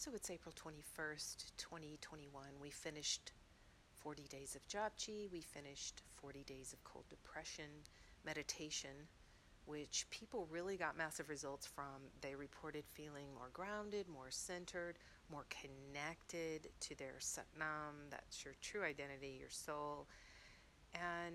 So it's April 21st, 2021. We finished 40 days of Japji, we finished 40 days of cold depression meditation, which people really got massive results from. They reported feeling more grounded, more centered, more connected to their Satnam, that's your true identity, your soul, and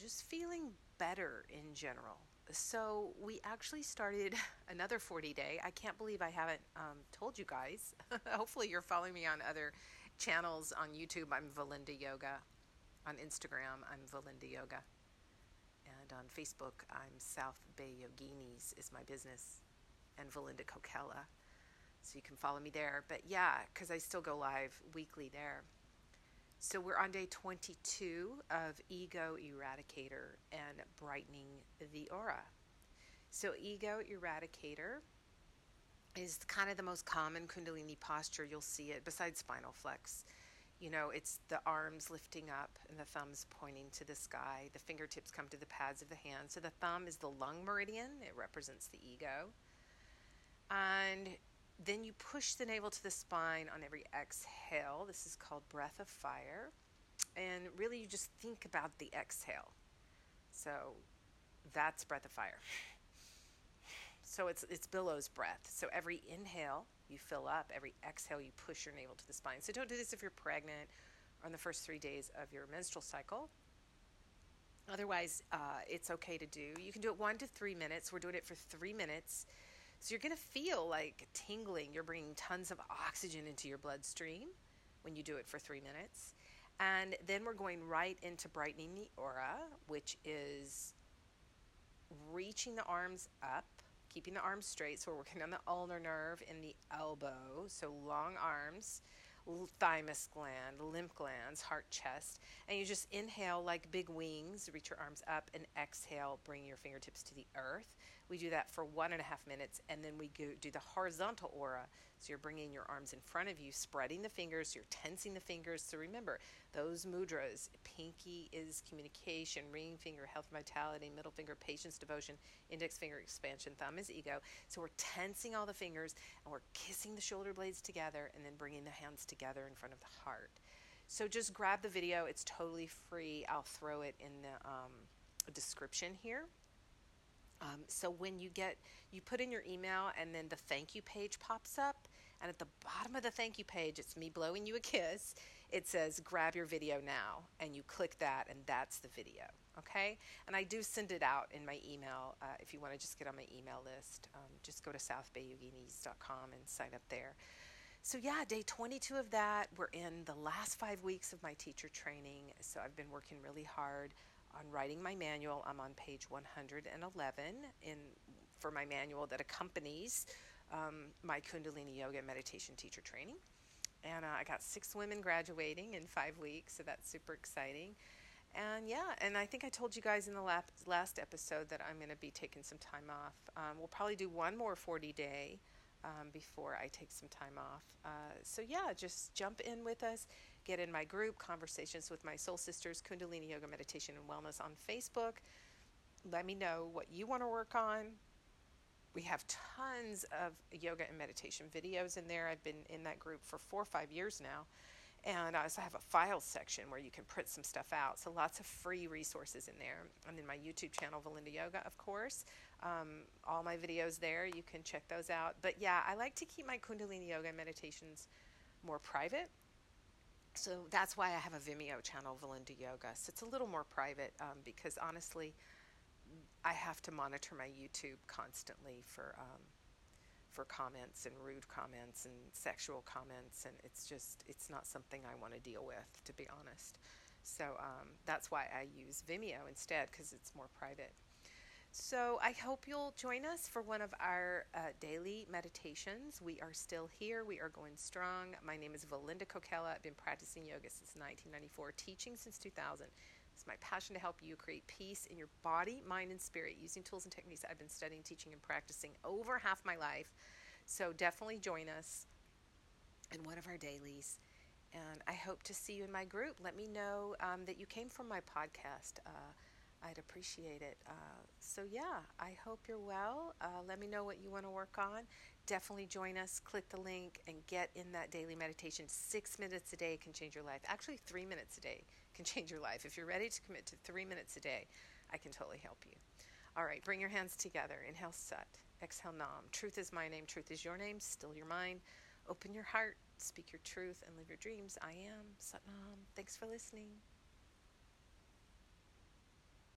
just feeling better in general. So we actually started another 40 day. I can't believe I haven't um, told you guys. Hopefully, you're following me on other channels on YouTube. I'm Valinda Yoga. On Instagram, I'm Valinda Yoga. And on Facebook, I'm South Bay Yoginis is my business, and Valinda Kokella. So you can follow me there. But yeah, because I still go live weekly there. So we're on day 22 of Ego Eradicator and Brightening the Aura. So, Ego Eradicator is kind of the most common Kundalini posture. You'll see it besides spinal flex. You know, it's the arms lifting up and the thumbs pointing to the sky. The fingertips come to the pads of the hand. So, the thumb is the lung meridian, it represents the ego. And then you push the navel to the spine on every exhale. This is called breath of fire. And really, you just think about the exhale. So that's breath of fire. So it's it's billows breath. So every inhale you fill up, every exhale you push your navel to the spine. So don't do this if you're pregnant on the first three days of your menstrual cycle. Otherwise, uh, it's okay to do. You can do it one to three minutes. We're doing it for three minutes. So you're going to feel like tingling. You're bringing tons of oxygen into your bloodstream when you do it for three minutes. And then we're going right into brightening the aura, which is reaching the arms up, keeping the arms straight. So we're working on the ulnar nerve in the elbow. So long arms thymus gland, lymph glands, heart, chest. And you just inhale like big wings, reach your arms up, and exhale, bring your fingertips to the earth. We do that for one and a half minutes, and then we go, do the horizontal aura. So you're bringing your arms in front of you, spreading the fingers, you're tensing the fingers. So remember, those mudras pinky is communication, ring finger, health and vitality, middle finger, patience, devotion, index finger, expansion, thumb is ego. So we're tensing all the fingers and we're kissing the shoulder blades together and then bringing the hands together in front of the heart. So just grab the video, it's totally free. I'll throw it in the um, description here. Um, so when you get, you put in your email and then the thank you page pops up. And at the bottom of the thank you page, it's me blowing you a kiss. It says grab your video now. And you click that, and that's the video. Okay? And I do send it out in my email. Uh, if you want to just get on my email list, um, just go to southbayyoginis.com and sign up there. So, yeah, day 22 of that. We're in the last five weeks of my teacher training. So, I've been working really hard on writing my manual. I'm on page 111 in for my manual that accompanies um, my Kundalini Yoga meditation teacher training. And uh, I got six women graduating in five weeks, so that's super exciting. And yeah, and I think I told you guys in the last, last episode that I'm going to be taking some time off. Um, we'll probably do one more 40 day um, before I take some time off. Uh, so, yeah, just jump in with us. Get in my group, Conversations with My Soul Sisters, Kundalini Yoga Meditation and Wellness on Facebook. Let me know what you want to work on. We have tons of yoga and meditation videos in there. I've been in that group for four or five years now. And I also have a file section where you can print some stuff out. So lots of free resources in there. And then my YouTube channel, Valinda Yoga, of course. Um, all my videos there. You can check those out. But yeah, I like to keep my Kundalini Yoga meditations more private. So that's why I have a Vimeo channel, Valinda Yoga. So it's a little more private um, because honestly, I have to monitor my YouTube constantly for um, for comments and rude comments and sexual comments, and it's just it's not something I want to deal with, to be honest. So um, that's why I use Vimeo instead because it's more private. So I hope you'll join us for one of our uh, daily meditations. We are still here. We are going strong. My name is Valinda Kokella. I've been practicing yoga since 1994, teaching since 2000. It's my passion to help you create peace in your body, mind, and spirit using tools and techniques I've been studying, teaching, and practicing over half my life. So definitely join us in one of our dailies. And I hope to see you in my group. Let me know um, that you came from my podcast. Uh, I'd appreciate it. Uh, so, yeah, I hope you're well. Uh, let me know what you want to work on. Definitely join us. Click the link and get in that daily meditation. Six minutes a day can change your life. Actually, three minutes a day can change your life. If you're ready to commit to three minutes a day, I can totally help you. All right, bring your hands together. Inhale, Sat. Exhale, Nam. Truth is my name. Truth is your name. Still your mind. Open your heart. Speak your truth and live your dreams. I am Sat Nam. Thanks for listening.